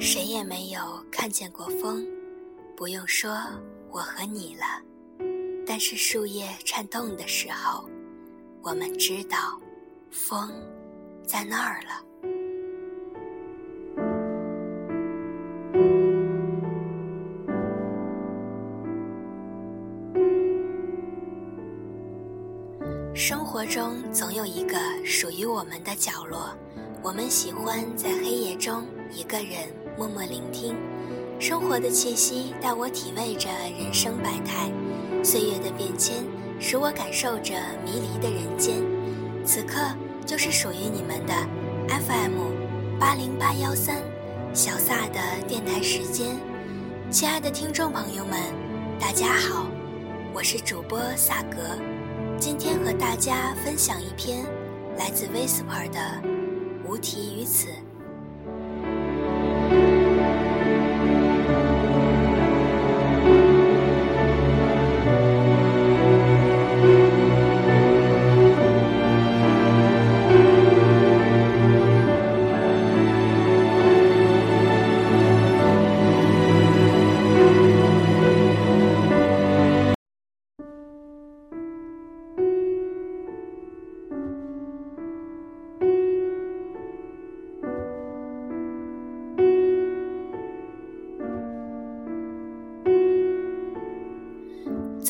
谁也没有看见过风，不用说我和你了。但是树叶颤动的时候，我们知道，风在那儿了。生活中总有一个属于我们的角落，我们喜欢在黑夜中一个人默默聆听。生活的气息带我体味着人生百态，岁月的变迁使我感受着迷离的人间。此刻就是属于你们的 FM 八零八幺三小撒的电台时间。亲爱的听众朋友们，大家好，我是主播萨格。今天和大家分享一篇来自 Whisper 的《无题于此》。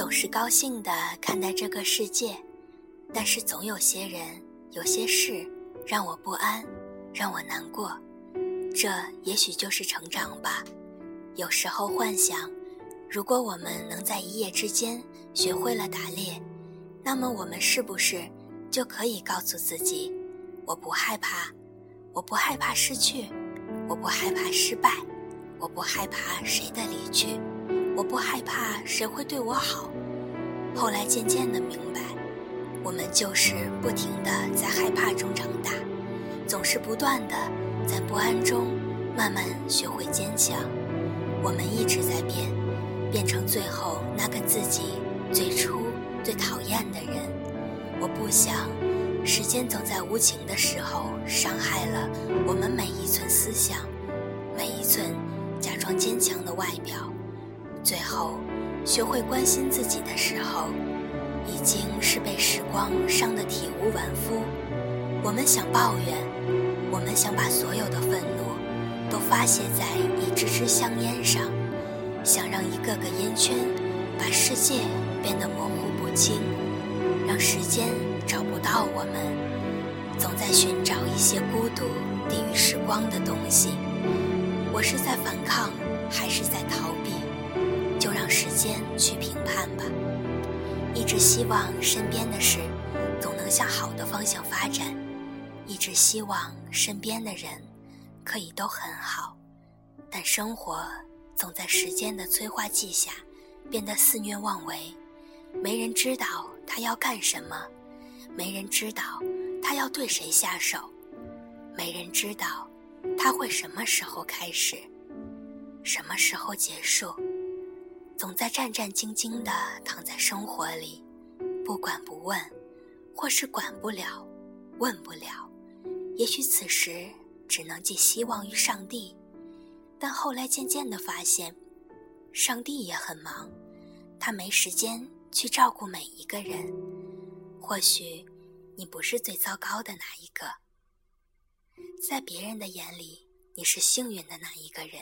总是高兴地看待这个世界，但是总有些人、有些事让我不安，让我难过。这也许就是成长吧。有时候幻想，如果我们能在一夜之间学会了打猎，那么我们是不是就可以告诉自己：我不害怕，我不害怕失去，我不害怕失败，我不害怕谁的离去。我不害怕谁会对我好，后来渐渐的明白，我们就是不停的在害怕中长大，总是不断的在不安中慢慢学会坚强。我们一直在变，变成最后那个自己最初最讨厌的人。我不想，时间总在无情的时候伤害了我们每一寸思想，每一寸假装坚强的外表。最后，学会关心自己的时候，已经是被时光伤得体无完肤。我们想抱怨，我们想把所有的愤怒都发泄在一支支香烟上，想让一个个烟圈把世界变得模糊不清，让时间找不到我们。总在寻找一些孤独低于时光的东西。我是在反抗，还是在逃避？就让时间去评判吧。一直希望身边的事总能向好的方向发展，一直希望身边的人可以都很好。但生活总在时间的催化剂下变得肆虐妄为，没人知道他要干什么，没人知道他要对谁下手，没人知道他会什么时候开始，什么时候结束。总在战战兢兢地躺在生活里，不管不问，或是管不了，问不了。也许此时只能寄希望于上帝，但后来渐渐地发现，上帝也很忙，他没时间去照顾每一个人。或许你不是最糟糕的那一个，在别人的眼里你是幸运的那一个人。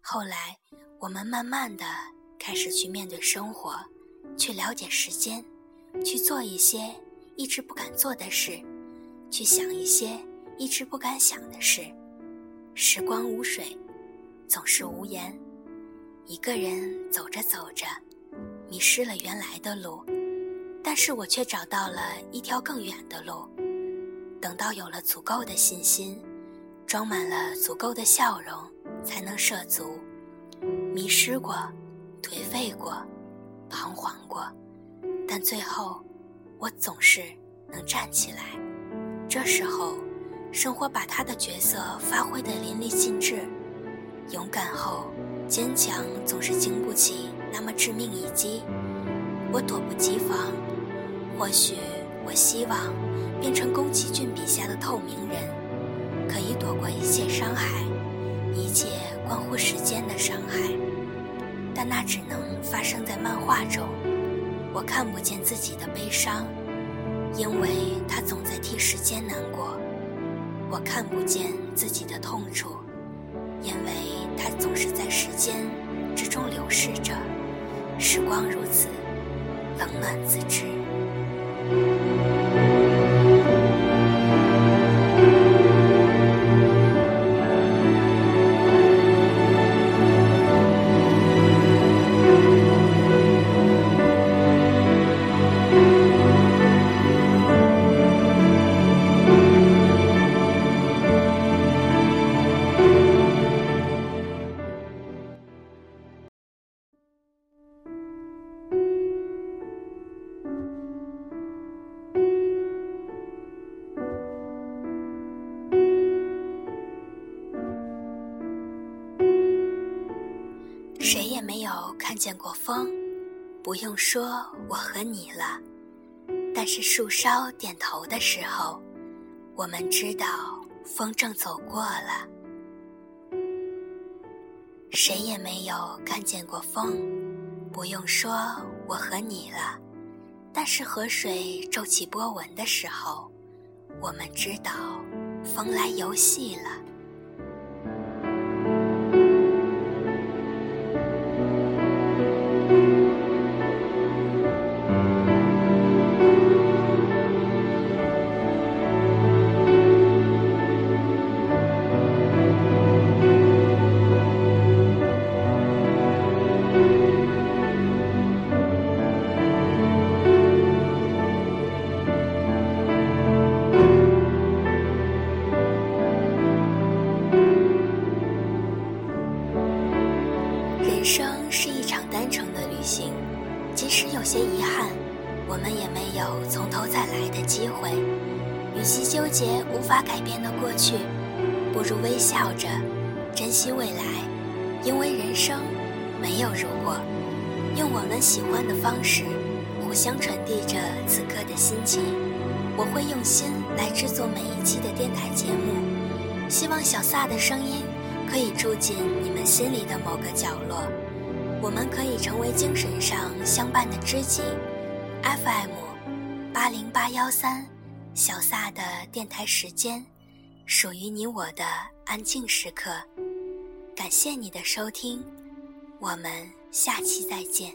后来我们慢慢的。开始去面对生活，去了解时间，去做一些一直不敢做的事，去想一些一直不敢想的事。时光无水，总是无言。一个人走着走着，迷失了原来的路，但是我却找到了一条更远的路。等到有了足够的信心，装满了足够的笑容，才能涉足。迷失过。颓废过，彷徨过，但最后，我总是能站起来。这时候，生活把他的角色发挥得淋漓尽致，勇敢后，坚强总是经不起那么致命一击。我躲不及防，或许我希望变成宫崎骏笔下的透明人，可以躲过一切伤害，一切关乎时间的伤害。但那只能发生在漫画中。我看不见自己的悲伤，因为他总在替时间难过；我看不见自己的痛楚，因为他总是在时间之中流逝着。时光如此，冷暖自知。没有看见过风，不用说我和你了。但是树梢点头的时候，我们知道风正走过了。谁也没有看见过风，不用说我和你了。但是河水皱起波纹的时候，我们知道风来游戏了。再来的机会。与其纠结无法改变的过去，不如微笑着珍惜未来，因为人生没有如果。用我们喜欢的方式，互相传递着此刻的心情。我会用心来制作每一期的电台节目，希望小撒的声音。可以住进你们心里的某个角落，我们可以成为精神上相伴的知己。FM 八零八幺三，小撒的电台时间，属于你我的安静时刻。感谢你的收听，我们下期再见。